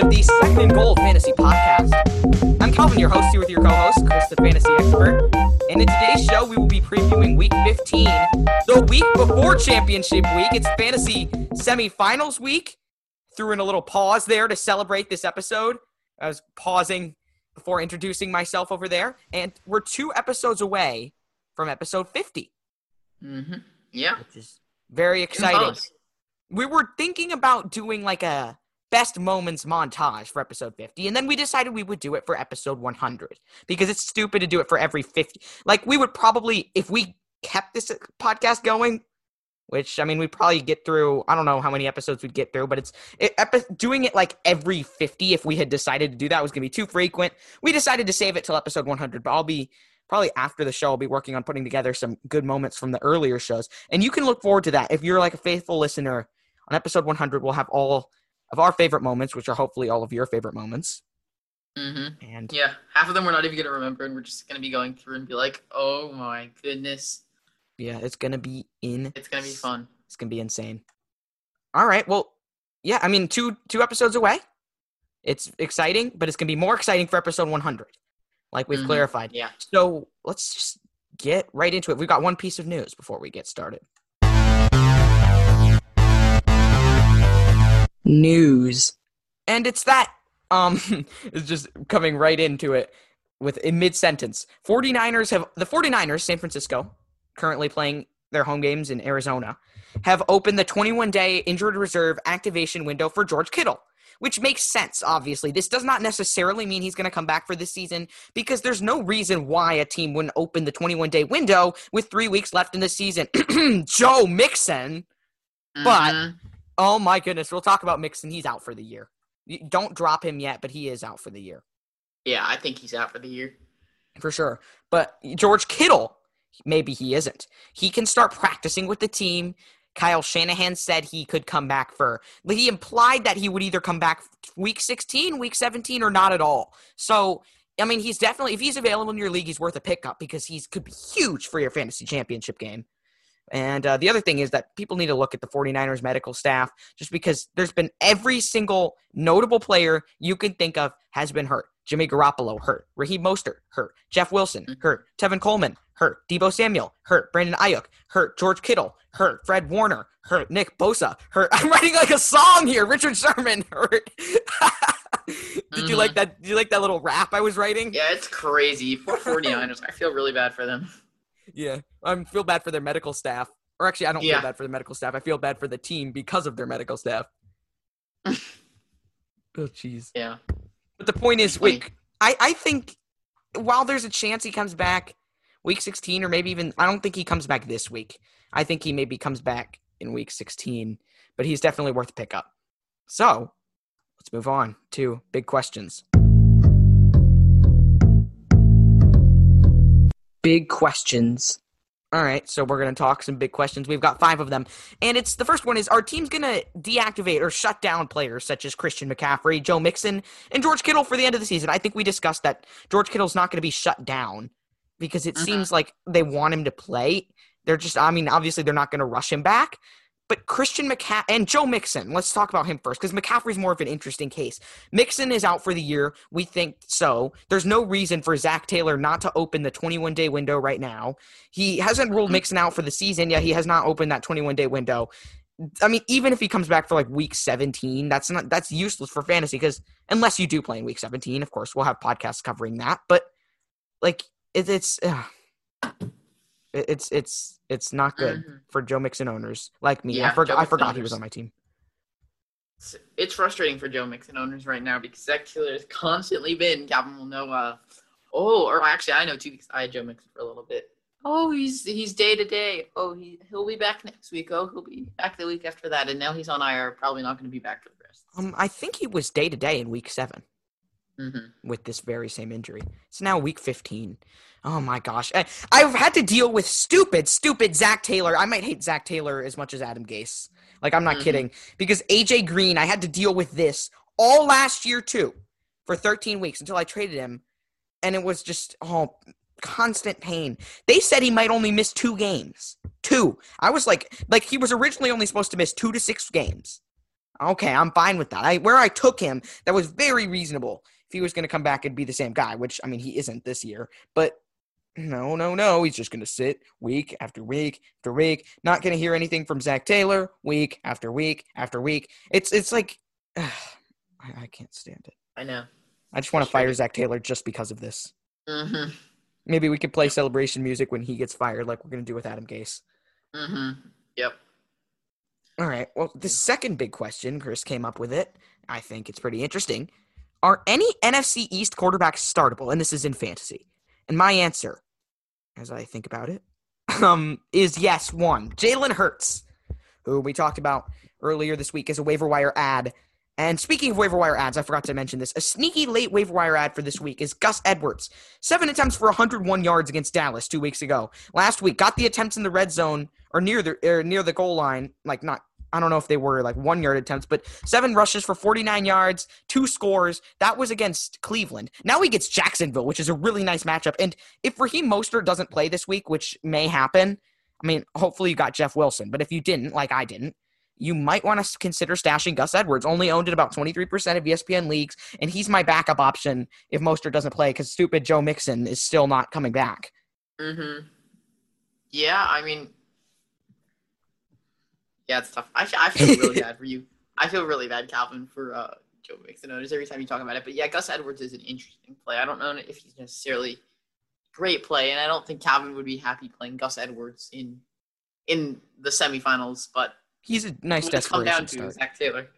edition of the Second and Goal Fantasy Podcast. I'm Calvin, your host, here with your co-host, Chris, the fantasy expert. And in today's show, we will be previewing Week 15, the week before Championship Week. It's fantasy semifinals week. Threw in a little pause there to celebrate this episode. I was pausing before introducing myself over there, and we're two episodes away from episode 50, Mm-hmm. Yeah. which is very exciting. We were thinking about doing like a best moments montage for episode 50 and then we decided we would do it for episode 100 because it's stupid to do it for every 50 like we would probably if we kept this uh, podcast going which i mean we'd probably get through i don't know how many episodes we'd get through but it's it, epi- doing it like every 50 if we had decided to do that was going to be too frequent. We decided to save it till episode 100 but i'll be probably after the show i'll be working on putting together some good moments from the earlier shows. And you can look forward to that. If you're like a faithful listener on episode 100 we'll have all of our favorite moments which are hopefully all of your favorite moments Mm-hmm. and Yeah. Half of them we're not even gonna remember, and we're just gonna be going through and be like, "Oh my goodness, yeah it's gonna be in it's gonna be fun." it's gonna be insane all right well yeah i mean two two episodes away it's exciting but it's gonna be more exciting for episode 100 like we've Mhm. clarified Yeah. so let's just get right into it we've got one piece of news before we get started news. And it's that um it's just coming right into it with a mid sentence 49ers have the 49ers san francisco currently playing their home games in arizona have opened the 21 day injured reserve activation window for george kittle which makes sense obviously. This does not necessarily mean he's going to come back for this season because there's no reason why a team wouldn't open the 21 day window with three weeks left in the season. Joe mixon But- Mhm. Oh my goodness, we'll talk about Mixon. He's out for the year. Don't drop him yet, but he is out for the year yeah, I think he's out for the year. for sure. But George Kittle, maybe he isn't. He can start practicing with the team. Kyle Shanahan said he could come back for. He implied that he would either come back week 16, week 17, or not at all. So, I mean, he's definitely if he's available in your league, he's worth a pickup because he's could be huge for your fantasy championship game. And uh, the other thing is that people need to look at the 49ers medical staff just because there's been every single notable player you can think of has been hurt. Jimmy Garoppolo hurt. Raheem Mostert hurt. Jeff Wilson Mhm. hurt. Tevin Coleman hurt. Deebo Samuel hurt. Brandon Aiyuk hurt. George Kittle hurt. Fred Warner hurt. Nick Bosa hurt. I'm writing like a song here. Richard Sherman hurt. Did you like that? Did you like that little rap I was writing? Yeah, it's crazy. Poor 49ers. I feel really bad for them. Yeah, I feel bad for their medical staff. Or actually, I don't Yeah. feel bad for the medical staff. I feel bad for the team because of their medical staff. oh, jeez. Yeah. But the point is, wait, I, I think while there's a chance he comes back week 16 or maybe even, I don't think he comes back this week. I think he maybe comes back in week 16, but he's definitely worth a pickup. So let's move on to big questions. Big questions. All right, so we're going to talk some big questions. We've got five of them. And it's the first one is our team's going to deactivate or shut down players such as Christian McCaffrey, Joe Mixon, and George Kittle for the end of the season. I think we discussed that George Kittle's not going to be shut down because it Mhm. seems like they want him to play. They're just, I mean, obviously they're not going to rush him back. But Christian McCaffrey and Joe Mixon, let's talk about him first because McCaffrey's more of an interesting case. Mixon is out for the year. We think so. There's no reason for Zac Taylor not to open the 21 day window right now. He hasn't ruled Mhm. Mixon out for the season yet. He has not opened that 21 day window. I mean, even if he comes back for like week 17, that's not that's useless for fantasy because unless you do play in week 17, of course, we'll have podcasts covering that. But like, it, it's uh, it- it's it's it's not good Mhm. for Joe Mixon owners like me. I Yeah, I Mixon forgot he was on my team. It's, it's frustrating for Joe Mixon owners right now because Zac Taylor has constantly been. Gavin will know. Uh, oh, or actually, I know too because I had Joe Mixon for a little bit. Oh, he's he's day to day. Oh, he he'll be back next week. Oh, he'll be back the week after that. And now he's on IR. Probably not going to be back for the rest. Um, I think he was day to day in week seven. Mm-hmm. with this very same injury. It's now week 15. Oh my gosh. I, I've had to deal with stupid, stupid Zac Taylor. I might hate Zac Taylor as much as Adam Gase. Like, I'm not Mhm. kidding. Because AJ Green, I had to deal with this all last year, too, for 13 weeks until I traded him. And it was just, oh, constant pain. They said he might only miss two games. Two. I was like, like, he was originally only supposed to miss two to six games. Okay, I'm fine with that. I where I took him, that was very reasonable. If he was going to come back and be the same guy, which I mean he isn't this year, but no, no, no. He's just going to sit week after week after week, not going to hear anything from Zac Taylor week after week after week. It's it's like I, I can't stand it. I know. I just want to fire Zac Taylor just because of this. Mm-hmm. Maybe we could play celebration music when he gets fired, like we're going to do with Adam Gase. Mm-hmm. Yep. All right. Well, the second big question, Chris came up with it. I think it's pretty interesting. Are any NFC East quarterbacks startable? And this is in fantasy. And my answer, as I think about it, um, is yes. One, Jalen Hurts, who we talked about earlier this week as a waiver wire ad. And speaking of waiver wire ads, I forgot to mention this. A sneaky late waiver wire ad for this week is Gus Edwards. Seven attempts for 101 yards against Dallas two weeks ago. Last week, got the attempts in the red zone or near the or near the goal line, like not I don't know if they were like one yard attempts, but seven rushes for 49 yards, two scores. That was against Cleveland. Now he gets Jacksonville, which is a really nice matchup. And if Raheem Mostert doesn't play this week, which may happen, I mean, hopefully you got Jeff Wilson. But if you didn't, like I didn't, you might want to consider stashing Gus Edwards. Only owned at about 23% of ESPN leagues, and he's my backup option if Mostert doesn't play because stupid Joe Mixon is still not coming back. Mm-hmm. Yeah, I mean, yeah, it's tough. I, I feel really bad for you. I feel really bad, Calvin, for uh, Joe Mixon owners every time you talk about it. But yeah, Gus Edwards is an interesting play. I don't know if he's necessarily great play, and I don't think Calvin would be happy playing Gus Edwards in in the semifinals. But he's a nice it come down to start. Zac Taylor.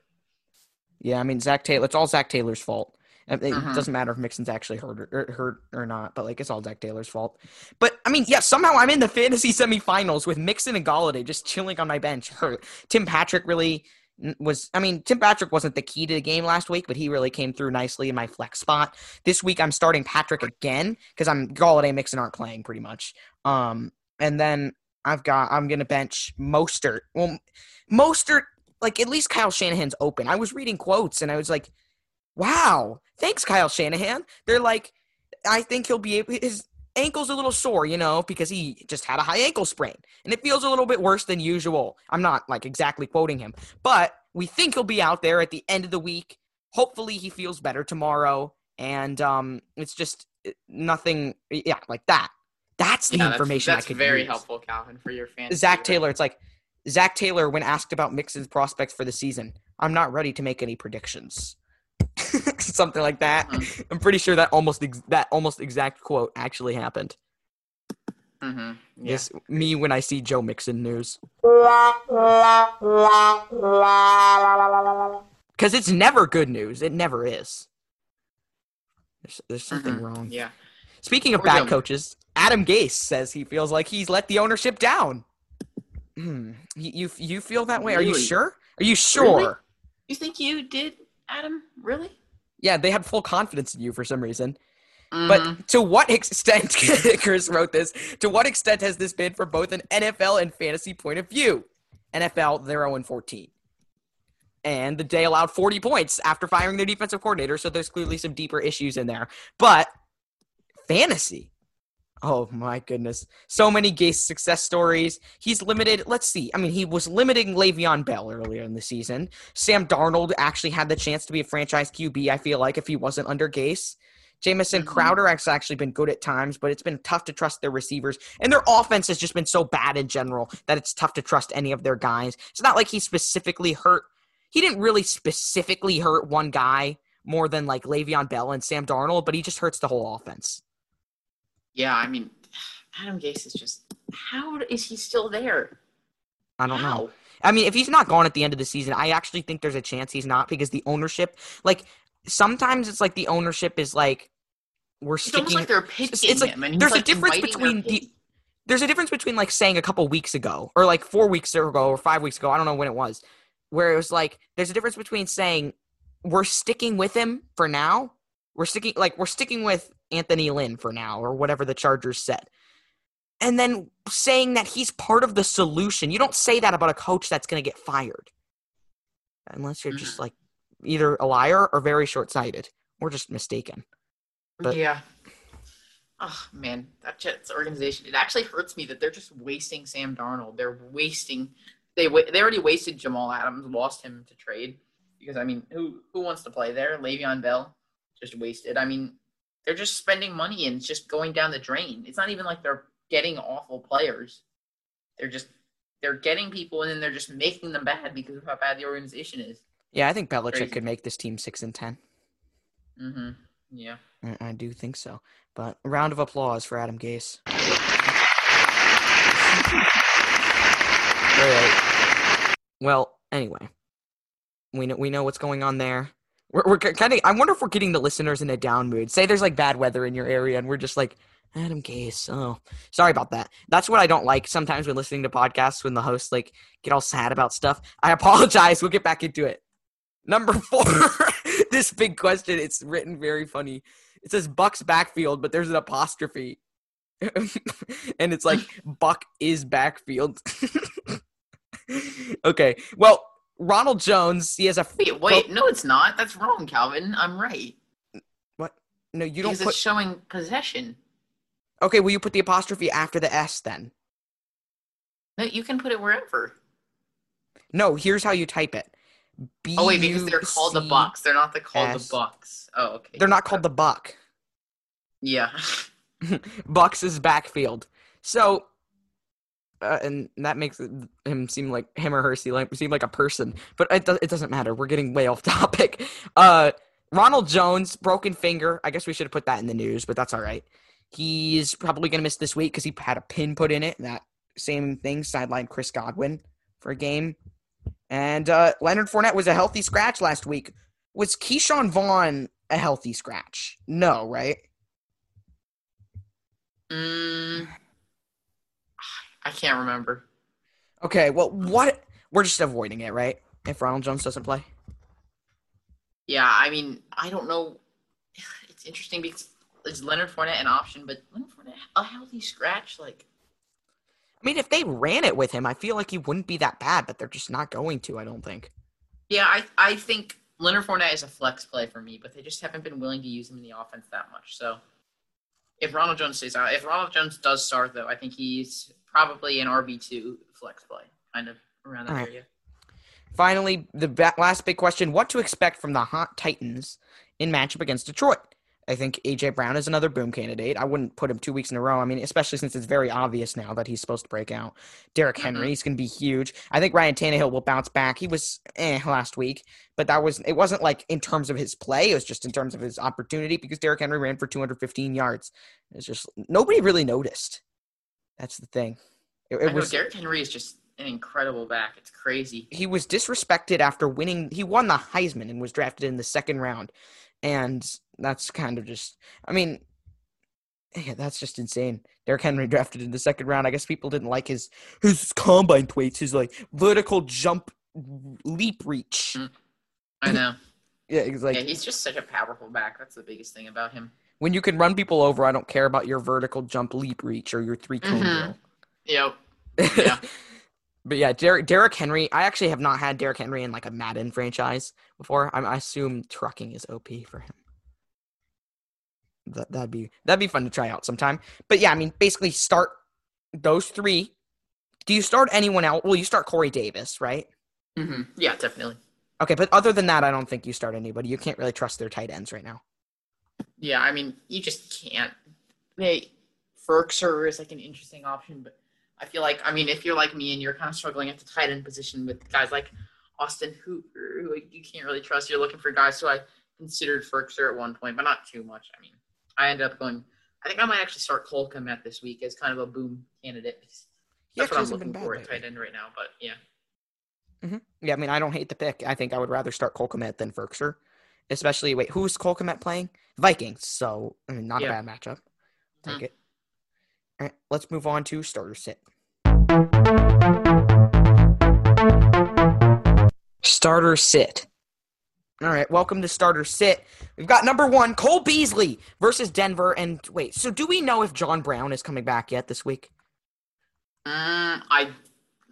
Yeah, I mean Zac Taylor. It's all Zac Taylor's fault. It Mhm. doesn't matter if Mixon's actually hurt or, or hurt or not, but like it's all Zac Taylor's fault. But I mean, yeah, somehow I'm in the fantasy semifinals with Mixon and Golladay just chilling on my bench. Hurt. Tim Patrick really was. I mean, Tim Patrick wasn't the key to the game last week, but he really came through nicely in my flex spot. This week I'm starting Patrick again because I'm Golladay, Mixon aren't playing pretty much. Um, and then I've got I'm gonna bench Mostert. Well, Mostert like at least Kyle Shanahan's open. I was reading quotes and I was like, wow, thanks, Kyle Shanahan. They're like, I think he'll be able, his ankle's a little sore, you know, because he just had a high ankle sprain and it feels a little bit worse than usual. I'm not like exactly quoting him, but we think he'll be out there at the end of the week. Hopefully he feels better tomorrow. And um, it's just uh, nothing, yeah, like that. That's the Yeah, that's- information that's, I could very use. helpful, Calvin, for your fans. Zac Taylor, it's like Zac Taylor when asked about Mixon's prospects for the season. I'm not ready to make any predictions. Something like that. Mhm. I'm pretty sure that almost ex- that almost exact quote actually happened. Mm-hmm. Yeah. Yes, me when I see Joe Mixon news. Because it's never good news. It never is. There's, there's something Mhm. wrong. Yeah. Speaking of Poor bad Joe. coaches, Adam Gase says he feels like he's let the ownership down. Hmm. You, you you feel that way? Are you sure? Are you sure? You think you did, Adam? Really? Yeah, they had full confidence in you for some reason. Mhm. But to what extent, Chris wrote this, to what extent has this been from both an NFL and fantasy point of view? NFL, they're 0 14. And the day allowed 40 points after firing their defensive coordinator, so there's clearly some deeper issues in there. But fantasy, oh my goodness. So many Gase success stories. He's limited, let's see. I mean, he was limiting Le'Veon Bell earlier in the season. Sam Darnold actually had the chance to be a franchise QB, I feel like, if he wasn't under Gase. Jamison Mhm. Crowder has actually been good at times, but it's been tough to trust their receivers. And their offense has just been so bad in general that it's tough to trust any of their guys. It's not like he specifically hurt. He didn't really specifically hurt one guy more than like Le'Veon Bell and Sam Darnold, but he just hurts the whole offense. Yeah, I mean, Adam Gase is just. How is he still there? I don't know. I mean, if he's not gone at the end of the season, I actually think there's a chance he's not because the ownership, like, sometimes it's like the ownership is like, we're It's sticking. almost like they're it's, it's like him, and there's a difference between the there's a difference between like saying a couple weeks ago or like four weeks ago or five weeks ago i don't know when it was where it was like there's a difference between saying we're sticking with him for now we're sticking like we're sticking with anthony lynn for now or whatever the chargers said and then saying that he's part of the solution you don't say that about a coach that's going to get fired unless you're just Mhm. like either a liar or very short-sighted or just mistaken but- yeah. Oh man, that Jets organization. It actually hurts me that they're just wasting Sam Darnold. They're wasting. They they already wasted Jamal Adams, lost him to trade. because I mean, who who wants to play there? Le'Veon Bell, just wasted. I mean, they're just spending money and it's just going down the drain. It's not even like they're getting awful players. They're just they're getting people and then they're just making them bad because of how bad the organization is. Yeah, I think Belichick Crazy. could make this team six and ten. Mm-hmm. Yeah. I, I do think so. But a round of applause for Adam Gase. All right. Well, anyway, we know we know what's going on there. We're, we're kind of. I wonder if we're getting the listeners in a down mood. Say there's like bad weather in your area, and we're just like Adam Gase. Oh, sorry about that. That's what I don't like sometimes when listening to podcasts when the hosts like get all sad about stuff. I apologize. We'll get back into it. Number four, this big question. It's written very funny. It says Buck's backfield, but there's an apostrophe. and it's like Buck is backfield. okay. Well, Ronald Jones, he has a Wait, wait, no, it's not. That's wrong, Calvin. I'm right. What? No, you don't because put it's showing possession. Okay, will you put the apostrophe after the S then? No, you can put it wherever. No, here's how you type it. B Oh wait, because they're called the Bucks. They're not the called S. the Bucks. Oh, okay. They're not called the Buck. Yeah. Bucks is backfield. So, uh, and that makes him seem like him or her seem like seem like a person. But it, do, it doesn't matter. We're getting way off topic. Uh, Ronald Jones broken finger. I guess we should have put that in the news, but that's all right. He's probably gonna miss this week because he had a pin put in it. That same thing sidelined Chris Godwin for a game. And uh, Leonard Fournette was a healthy scratch last week. Was Ke'Shawn Vaughn a healthy scratch? No, right? Mm, I can't remember. Okay, well, what? We're just avoiding it, right? If Ronald Jones doesn't play. Yeah, I mean, I don't know. It's interesting because is Leonard Fournette an option, but Leonard Fournette a healthy scratch, like I mean, if they ran it with him, I feel like he wouldn't be that bad, but they're just not going to, I don't think. yeah, I I think Leonard Fournette is a flex play for me, but they just haven't been willing to use him in the offense that much. So if Ronald Jones stays out, if Ronald Jones does start though, I think he's probably an RB two flex play, kind of around that Alright. area. Finally, the ba- last big question what to expect from the Hot Titans in matchup against Detroit? I think AJ Brown is another boom candidate. I wouldn't put him two weeks in a row. I mean, especially since it's very obvious now that he's supposed to break out. Derrick Henry is going to be huge. I think Ryan Tannehill will bounce back. He was eh last week, but that was it wasn't like in terms of his play. It was just in terms of his opportunity because Derrick Henry ran for 215 yards. It's just nobody really noticed. That's the thing. It, it I know was Derrick Henry is just an incredible back. It's crazy. he was disrespected after winning. He won the Heisman and was drafted in the second round, and that's kind of just. I mean, yeah, that's just insane. Derrick Henry drafted in the second round. I guess people didn't like his his combine weights, his like vertical jump leap reach. Mm. I know. Yeah, it's like yeah, he's just such a powerful back. That's the biggest thing about him. When you can run people over. I don't care about your vertical jump leap reach or your three cone Mhm. Yep. Yeah. But yeah, Derrick, Derrick Henry. I actually have not had Derrick Henry in like a Madden franchise before. I, I assume trucking is OP for him. That that'd be that'd be fun to try out sometime. But yeah, I mean, basically start those three. Do you start anyone else? Well, you start Corey Davis, right? Mm-hmm. Yeah, definitely. Okay, but other than that, I don't think you start anybody. You can't really trust their tight ends right now. Yeah, I mean, you just can't. They Firkser is like an interesting option, but I feel like I mean, if you're like me and you're kind of struggling at the tight end position with guys like Austin Hooper, who you can't really trust, you're looking for guys So I considered Firkser at one point, but not too much. I mean, I ended up going. I think I might actually start Cole Kmet this week as kind of a boom candidate. because That's actually what I'm hasn't been looking bad for at tight end right now. But yeah, mm-hmm. Yeah, I mean, I don't hate the pick. I think I would rather start Cole Kmet than Firkser. Especially, wait, who's Cole Kmet playing? Vikings. So, I mean, not Yeah. a bad matchup. Take Mhm. it. All right, let's move on to starter sit. Starter sit. All right, welcome to starter sit. We've got number one, Cole Beasley versus Denver. And wait, so do we know if John Brown is coming back yet this week? Mm, I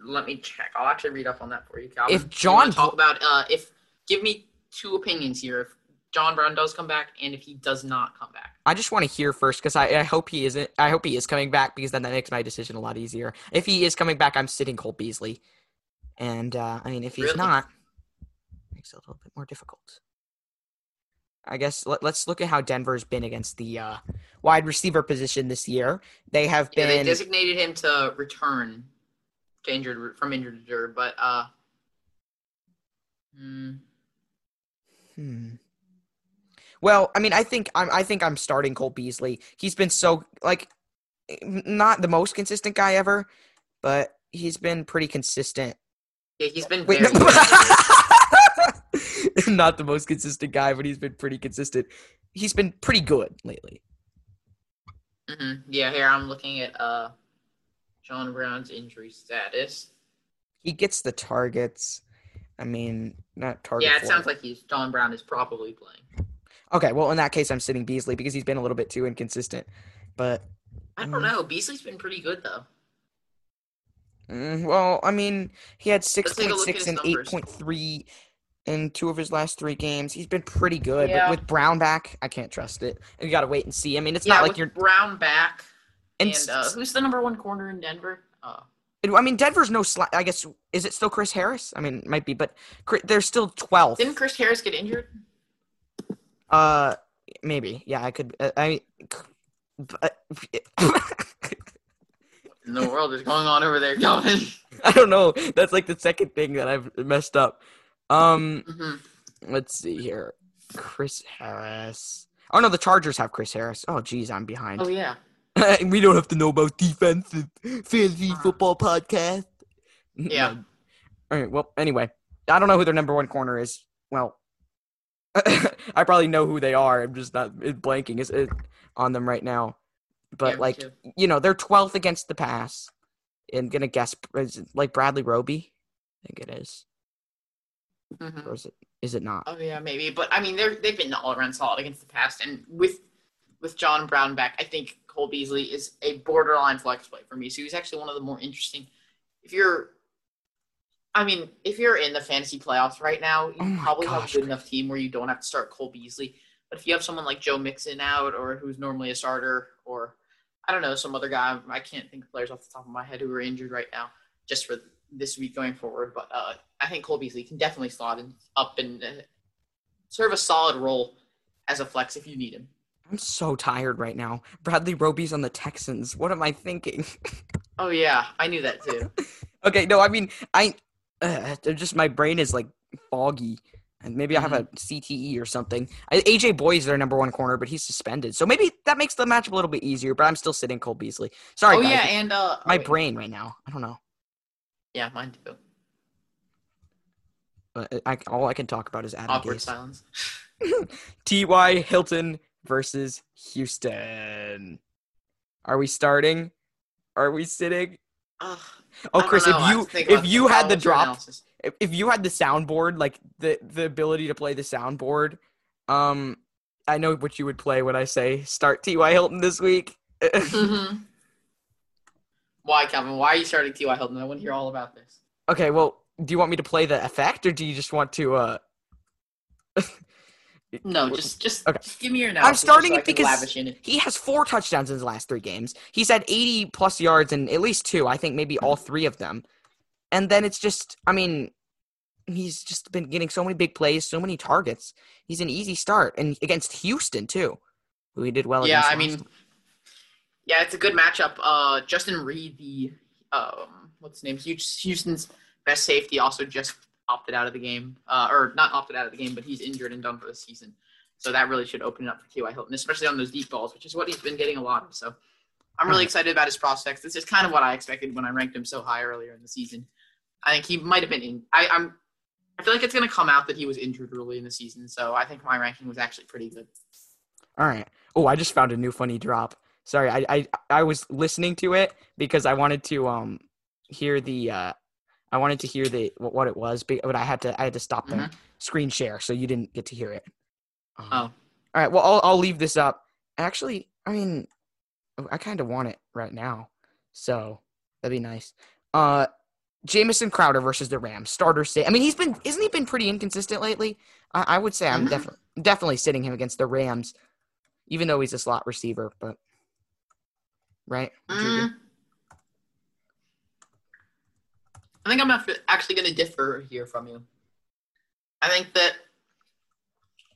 let me check. I'll actually read up on that for you, Calvin. If John talk about uh, if give me two opinions here. If John Brown does come back, and if he does not come back. I just want to hear first because I, I hope he isn't. I hope he is coming back because then that makes my decision a lot easier. If he is coming back, I'm sitting Cole Beasley, and uh, I mean if he's Really? not, makes it a little bit more difficult. I guess let, us look at how Denver's been against the uh, wide receiver position this year. They have Yeah, been they designated him to return to injured from injured reserve, but uh, hmm, Hmm. Well, I mean, I think I'm. I think I'm starting Cole Beasley. He's been so like, not the most consistent guy ever, but he's been pretty consistent. yeah, he's been Wait, very no- not the most consistent guy, but he's been pretty consistent. He's been pretty good lately. hmm Yeah, here I'm looking at uh, John Brown's injury status. He gets the targets. I mean, not target. Yeah, it sounds like he's John Brown is probably playing. Okay, well, in that case, I'm sitting Beasley because he's been a little bit too inconsistent. But I don't Mm. know. Beasley's been pretty good though. Mm, well, I mean, he had take a look at 6.6 and 8.3 in two of his last three games. He's been pretty good. Yeah. But with Brown back, I can't trust it. And you got to wait and see. I mean, it's yeah, not like you're. Brown back And, and, uh, who's the number one corner in Denver? Uh, I mean, Denver's no sla- I guess, is it still Chris Harris? I mean, it might be, but Chri- they're still 12 didn't Chris Harris get injured? Uh, maybe. Yeah, I could. Uh, I. But, in the world is going on over there, Calvin? I don't know. That's like the second thing that I've messed up. Um, hmm let's see here. Chris Harris. Oh no, the Chargers have Chris Harris. Oh geez, I'm behind. Oh yeah. we don't have to know about defensive fantasy Uh. football podcast. Yeah. All right. Well, anyway, I don't know who their number one corner is. Well, I probably know who they are. I'm just not blanking is it on them right now. But Yeah, like, too. you know, they're 12th against the pass. And gonna guess is it like Bradley Roby. I think it is. Mhm. Or is it? Is it not? Oh yeah, maybe. But I mean, they're they've been all around solid against the past, and with with John Brown back, I think Cole Beasley is a borderline flex play for me. So he's actually one of the more interesting. If you're, I mean, if you're in the fantasy playoffs right now, you Oh probably have a good enough team where you don't have to start Cole Beasley. But if you have someone like Joe Mixon out, or who's normally a starter, or I don't know, some other guy, I can't think of players off the top of my head who are injured right now, just for this week going forward. But uh, I think Cole Beasley can definitely slot in, up and uh, serve a solid role as a flex if you need him. I'm so tired right now. Bradley Roby's on the Texans. What am I thinking? Oh yeah, I knew that too. okay, no, I mean, I uh, just my brain is like foggy, and maybe I have a CTE or something. I, AJ Bouye is their number one corner, but he's suspended, so maybe that makes the matchup a little bit easier. But I'm still sitting Cole Beasley. Sorry, oh guys. yeah, and uh, my oh, wait. brain right now. I don't know. Yeah, mine too. But I, all I can talk about is Adam Awkward Gase. silence. T.Y. Hilton versus Houston. Are we starting? Are we sitting? Oh, Chris, if you if you had the drop, analysis? if, if you had the soundboard, like the the ability to play the soundboard, um, I know what you would play when I say start T.Y. Hilton this week. Mhm. Why, Calvin? Why are you starting T.Y. Hilton? I want to hear all about this. okay, well, do you want me to play the effect, or do you just want to? uh No, just just, Okay. just give me your analysis. I'm starting so it because- in it. He has four touchdowns in his last three games. He's had 80 plus yards in at least two. I think maybe all three of them. And then it's just, I mean, he's just been getting so many big plays, so many targets. He's an easy start, and against Houston too, who he did well. Yeah, against I mean, yeah, it's a good matchup. Uh, Justin Reid, the um, what's his name? Hous- Houston's best safety, also just opted out of the game, uh, or not opted out of the game, but he's injured and done for the season. So that really should open it up for T.Y. Hilton, especially on those deep balls, which is what he's been getting a lot of. So I'm really excited about his prospects. This is kind of what I expected when I ranked him so high earlier in the season. I think he might have been in. I, I'm. I feel like it's going to come out that he was injured early in the season, so I think my ranking was actually pretty good. All right. Oh, I just found a new funny drop. Sorry, I I I was listening to it because I wanted to um hear the uh I wanted to hear the what, it was, but I had to I had to stop the Mhm. screen share, so you didn't get to hear it. Um, Oh. All right. Well, I'll I'll leave this up. Actually, I mean, I kind of want it right now, so that'd be nice. Uh, Jamison Crowder versus the Rams starter. Say, I mean, he's been isn't he been pretty inconsistent lately? I, I would say I'm Mhm. definitely definitely sitting him against the Rams, even though he's a slot receiver. But right? Mm. I think I'm actually going to differ here from you. I think that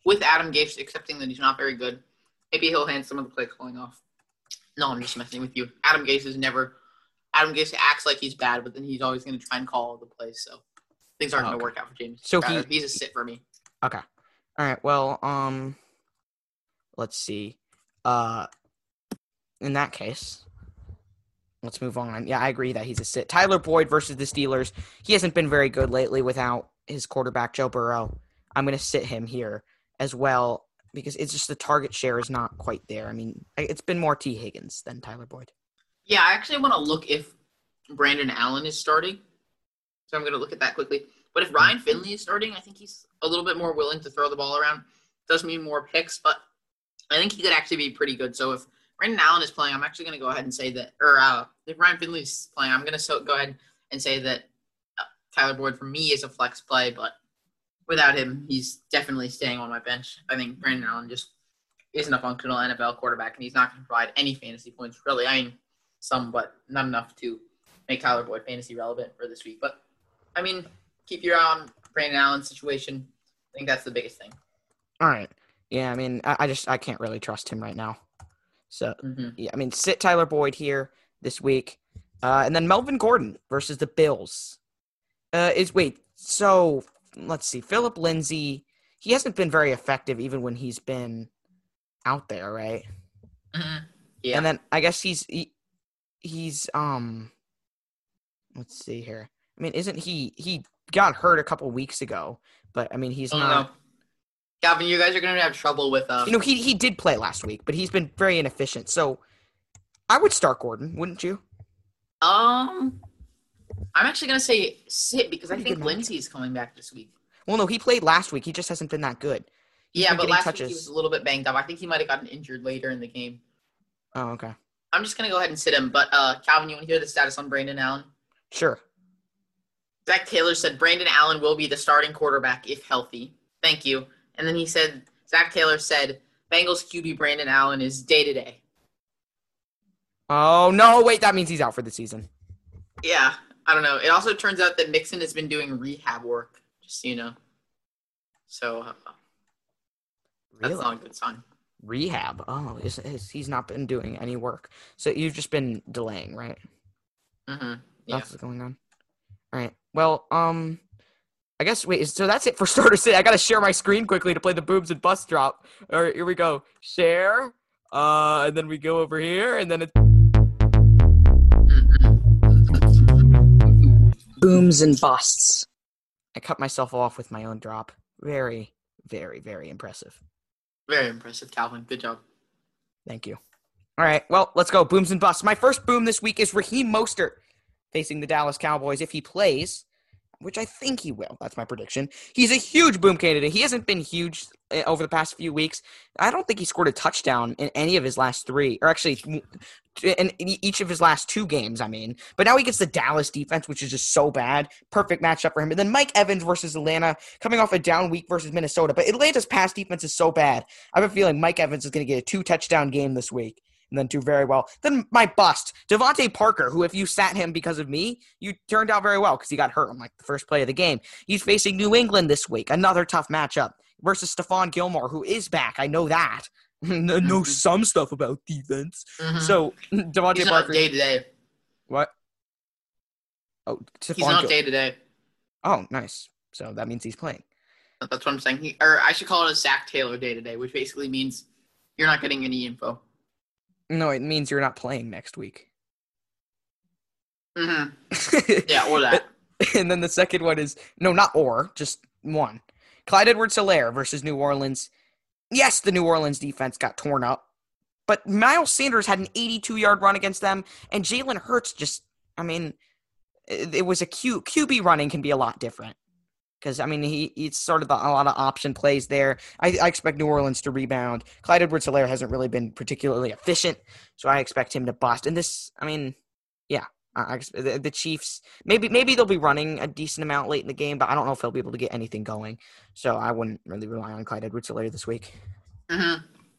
with Adam Gase accepting that he's not very good, maybe he'll hand some of the play calling off. No, I'm just messing with you. Adam Gase is never. Adam Gase acts like he's bad, but then he's always going to try and call all the plays. So things aren't Oh, going okay. to work out for James. So Crowder. he- he's a sit for me. Okay. All right. Well, um, let's see. Uh, in that case, let's move on. Yeah, I agree that he's a sit. Tyler Boyd versus the Steelers. He hasn't been very good lately without his quarterback Joe Burrow. I'm gonna sit him here as well because it's just the target share is not quite there. I mean, it's been more Tee Higgins than Tyler Boyd. Yeah, I actually want to look if Brandon Allen is starting. So I'm going to look at that quickly. But if Ryan Finley is starting, I think he's a little bit more willing to throw the ball around. Does mean more picks, but I think he could actually be pretty good. So if Brandon Allen is playing, I'm actually going to go ahead and say that, or uh, if Ryan Finley's playing, I'm going to so, go ahead and say that uh, Tyler Boyd for me is a flex play, but without him, he's definitely staying on my bench. I think Brandon Allen just isn't a functional NFL quarterback, and he's not going to provide any fantasy points, really. I mean, some, but not enough to make Tyler Boyd fantasy relevant for this week. But I mean, keep your eye on Brandon Allen's situation. I think that's the biggest thing. All right. Yeah, I mean, I, I just I can't really trust him right now. So hmm yeah, I mean, sit Tyler Boyd here this week, uh, and then Melvin Gordon versus the Bills. Uh, is wait, so let's see, Phillip Lindsay. He hasn't been very effective even when he's been out there, right? hmm Yeah. And then I guess he's he, he's um, let's see here. I mean, isn't he he got hurt a couple weeks ago? But I mean, he's don't not. know. Calvin, you guys are going to have trouble with. Uh, You know, he he did play last week, but he's been very inefficient. So I would start Gordon, wouldn't you? um, I'm actually going to say sit because I think. Lindsay's coming back this week. Well, no, he played last week. He just hasn't been that good. He's yeah, but last week he was a little bit banged up. I think he might have gotten injured later in the game. Oh, okay. I'm just going to go ahead and sit him. But uh, Calvin, you want to hear the status on Brandon Allen? Sure. Zac Taylor said Brandon Allen will be the starting quarterback if healthy. Thank you. And then he said Zac Taylor said Bengals QB Brandon Allen is day to day. Oh no, wait, that means he's out for the season. Yeah, I don't know. It also turns out that Mixon has been doing rehab work, just so you know. So uh, that's Really? not a good sign. Rehab. Oh, is he's not been doing any work. So you've just been delaying, right? hmm Yeah. That's what's going on. All right. Well, um, I guess wait. So that's it for starter sit. I gotta share my screen quickly to play the boobs and bus drop. All right, here we go. Share. Uh, and then we go over here, and then it's booms and busts. I cut myself off with my own drop. Very, very, very impressive. Very impressive, Calvin. Good job. Thank you. All right, well, let's go. Booms and busts. My first boom this week is Raheem Mostert facing the Dallas Cowboys if he plays, which I think he will. That's my prediction. He's a huge boom candidate. He hasn't been huge uh, over the past few weeks. I don't think he scored a touchdown in any of his last three, or actually, in each of his last two games. I mean, but now he gets the Dallas defense, which is just so bad. Perfect matchup for him. And then Mike Evans versus Atlanta, coming off a down week versus Minnesota. But Atlanta's pass defense is so bad. I have a feeling Mike Evans is going to get a two touchdown game this week and then do very well. Then my bust, DeVante Parker, who if you sat him because of me, you turned out very well because he got hurt on like the first play of the game. He's facing New England this week, another tough matchup versus Stephon Gilmore, who is back. I know that. know Mhm. some stuff about defense. Mhm. So DeVante he's Parker, day to day. what? Oh, He's not day to day. Oh, nice. So that means he's playing. That's what I'm saying. He, or I should call it a Zac Taylor day to day, which basically means you're not getting any info. No, it means you're not playing next week. hmm Yeah, or that. and then the second one is no, not or, just one. Clyde Edwards Hilaire versus New Orleans. Yes, the New Orleans defense got torn up, but Miles Sanders had an 82 yard run against them, and Jalen Hurts just, I mean, it, it was a Q, QB running can be a lot different. Because, I mean, he sort of the, a lot of option plays there. I, I expect New Orleans to rebound. Clyde Edwards Hilaire hasn't really been particularly efficient, so I expect him to bust. And this, I mean, yeah, I, I, the, the Chiefs maybe maybe they'll be running a decent amount late in the game, but I don't know if they'll be able to get anything going. So I wouldn't really rely on Clyde Edwards Hilaire this week. hmm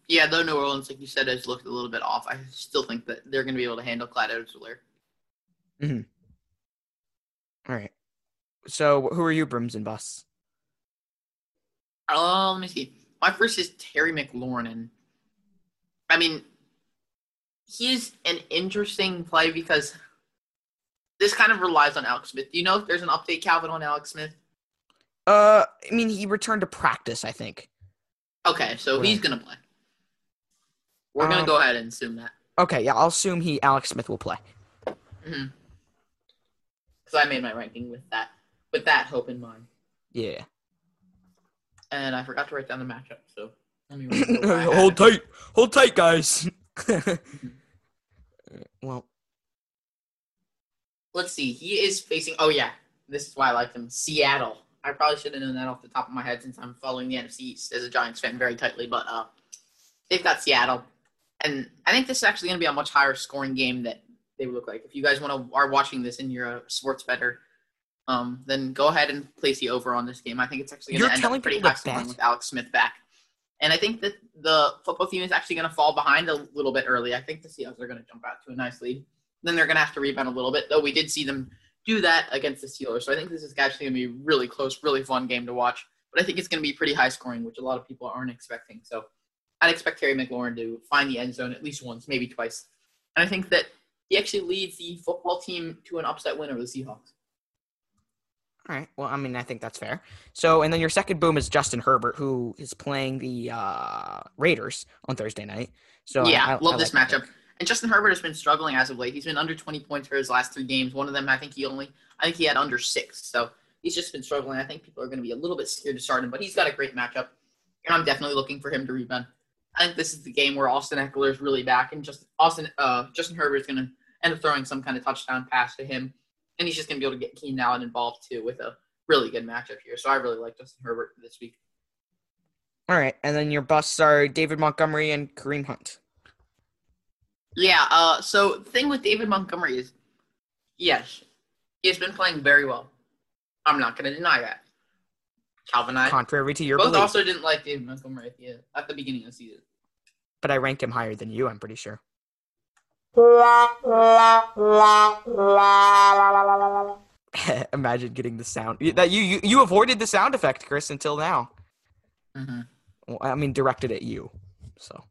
Yeah, though New Orleans, like you said, has looked a little bit off. I still think that they're going to be able to handle Clyde Edwards-Hilaire. All right. So who are you, Brims and Busts? Uh, let me see. My first is Terry McLaurin, I mean, he's an interesting play because this kind of relies on Alex Smith. Do you know if there's an update, Calvin, on Alex Smith? Uh, I mean, he returned to practice. I think. Okay, so he's gonna play. We're gonna Um, go ahead and assume that. Okay, yeah, I'll assume he Alex Smith will play. Because I made my ranking with that with that hope in mind, Yeah. and I forgot to write down the matchup. So let me hold tight, hold tight, guys. well, Let's see. He is facing. Oh yeah, this is why I like him. Seattle. I probably should have known that off the top of my head since I'm following the NFC East as a Giants fan very tightly. But uh, they've got Seattle, and I think this is actually going to be a much higher scoring game that they look like. If you guys want to are watching this and you're a sports better, um, then go ahead and place the over on this game. I think it's actually going to end up pretty high scoring with Alex Smith back. And I think that the football team is actually going to fall behind a little bit early. I think the Seahawks are going to jump out to a nice lead. Then they're going to have to rebound a little bit, though we did see them do that against the Steelers. So I think this is actually going to be a really close, really fun game to watch. But I think it's going to be pretty high scoring, which a lot of people aren't expecting. So I'd expect Terry McLaurin to find the end zone at least once, maybe twice. And I think that he actually leads the football team to an upset win over the Seahawks. All right. Well, I mean, I think that's fair. So, and then your second boom is Justin Herbert, who is playing the uh, Raiders on Thursday night. So yeah, I, I love this like that matchup. And Justin Herbert has been struggling as of late. He's been under 20 points for his last three games. One of them, I think he only, I think he had under six. So he's just been struggling. I think people are going to be a little bit scared to start him, but he's got a great matchup, and I'm definitely looking for him to rebound. I think this is the game where Austin Ekeler is really back, and just Austin, uh, Justin Herbert is going to end up throwing some kind of touchdown pass to him, and he's just going to be able to get Keenan Allen involved too with a really good matchup here. So I really like Justin Herbert this week. All right, and then your busts are David Montgomery and Kareem Hunt. Yeah. Uh. So the thing with David Montgomery is, yes, he has been playing very well. I'm not going to deny that. Calvin and I Contrary to your both belief, also didn't like David Montgomery at the, at the beginning of the season. but I ranked him higher than you. I'm pretty sure. Imagine getting the sound that you, you you avoided the sound effect, Chris, until now. Mm-hmm. Well, I mean, directed at you. So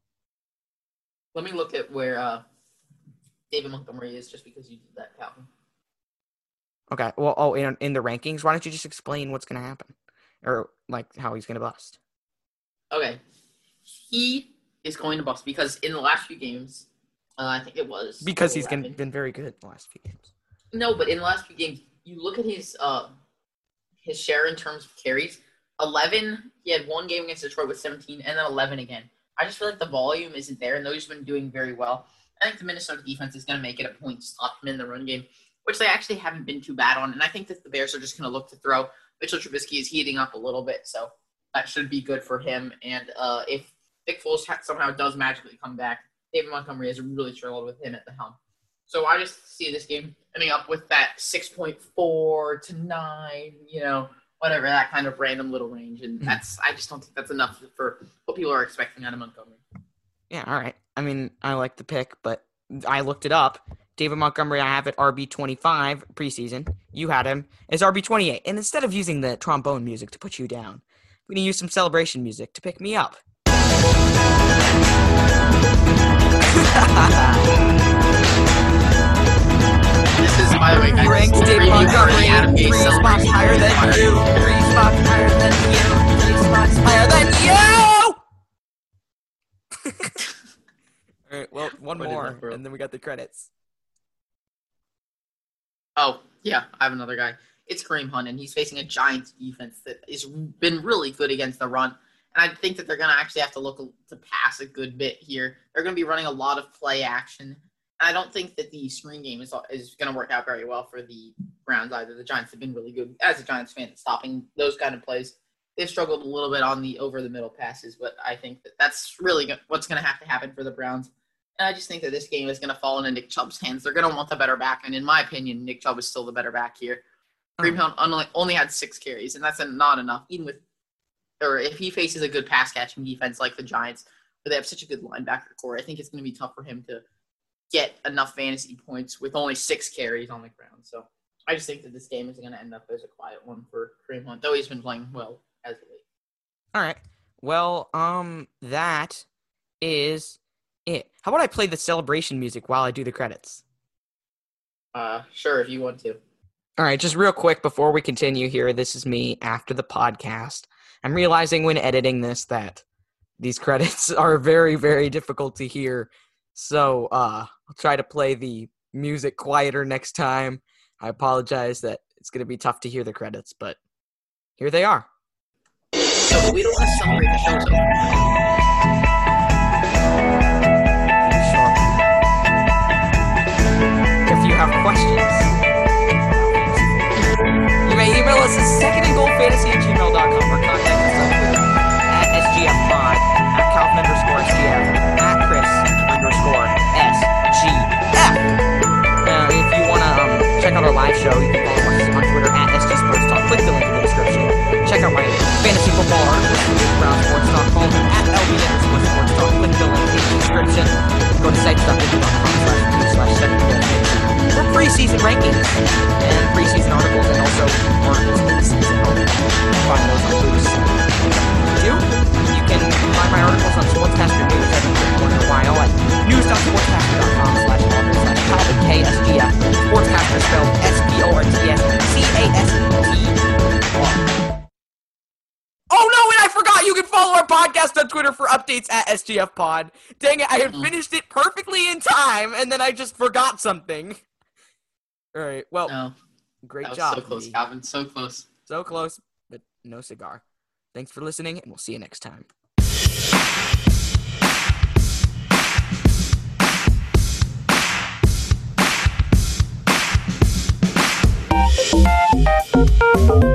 Let me look at where uh, David Montgomery is, just because you did that, Calvin. okay. Well, oh, in in the rankings, why don't you just explain what's gonna happen, or like how he's gonna bust? Okay, he is going to bust because in the last few games, uh, I think it was Because he's been been very good the last few games. No, but in the last few games, you look at his uh his share in terms of carries. Eleven. He had one game against Detroit with seventeen, and then eleven again. I just feel like the volume isn't there, and though he's been doing very well, I think the Minnesota defense is going to make it a point to stop him in the run game, which they actually haven't been too bad on. And I think that the Bears are just going to look to throw. Mitchell Trubisky is heating up a little bit, so that should be good for him. And uh, if Nick Foles somehow does magically come back, David Montgomery has really struggled with him at the helm. So I just see this game ending up with that 6.4 to 9, you know, whatever, that kind of random little range. And Mhm. that's, I just don't think that's enough for what people are expecting out of Montgomery. Yeah, all right. I mean, I like the pick, but I looked it up. David Montgomery, I have at RB twenty five preseason. You had him as RB twenty eight, and instead of using the trombone music to put you down, I'm gonna use some celebration music to pick me up. This is, by the way, guys, ranks this is David Montgomery three spots higher than you. Three spots higher than you. Three spots higher than you. all right. Well, one What is more, and then we got the credits. Oh, yeah, I have another guy. It's Kareem Hunt, and he's facing a Giants defense that has been really good against the run. And I think that they're going to actually have to look to pass a good bit here. They're going to be running a lot of play action. I don't think that the screen game is, is going to work out very well for the Browns either. The Giants have been really good, as a Giants fan, at stopping those kind of plays. They've struggled a little bit on the over the middle passes, but I think that that's really what's going to have to happen for the Browns. And I just think that this game is going to fall into Nick Chubb's hands. They're going to want the better back, and in my opinion, Nick Chubb is still the better back here. Kareem hmm. Hunt only, only had six carries, and that's not enough. Even with, or if he faces a good pass catching defense like the Giants, where they have such a good linebacker core, I think it's going to be tough for him to get enough fantasy points with only six carries on the ground. So I just think that this game is going to end up as a quiet one for Kareem Hunt, though he's been playing well as of late. All right. Well, um, that is it. How about I play the celebration music while I do the credits? Uh, sure, if you want to. All right, just real quick before we continue here, this is me after the podcast. I'm realizing when editing this that these credits are very, very difficult to hear. So uh, I'll try to play the music quieter next time. I apologize that it's going to be tough to hear the credits, but here they are. But we don't to celebrate the show's over. If you have questions, you may email us at secondandgoldfantasy at gmail.com or check out our live show, you can follow us on Twitter at sgsportstalk. Click the link in the description. Check out my fantasy football articles at brownsports.com. Follow me at lb sports talk. Click the link in the description. Go to sites.com slash for preseason rankings and preseason articles and also articles updates at SGF Pod. Dang it, I had Mhm. finished it perfectly in time and then I just forgot something. Alright, well, No, great job. so close. Calvin. So close. So close, but no cigar. Thanks for listening, and we'll see you next time. Thank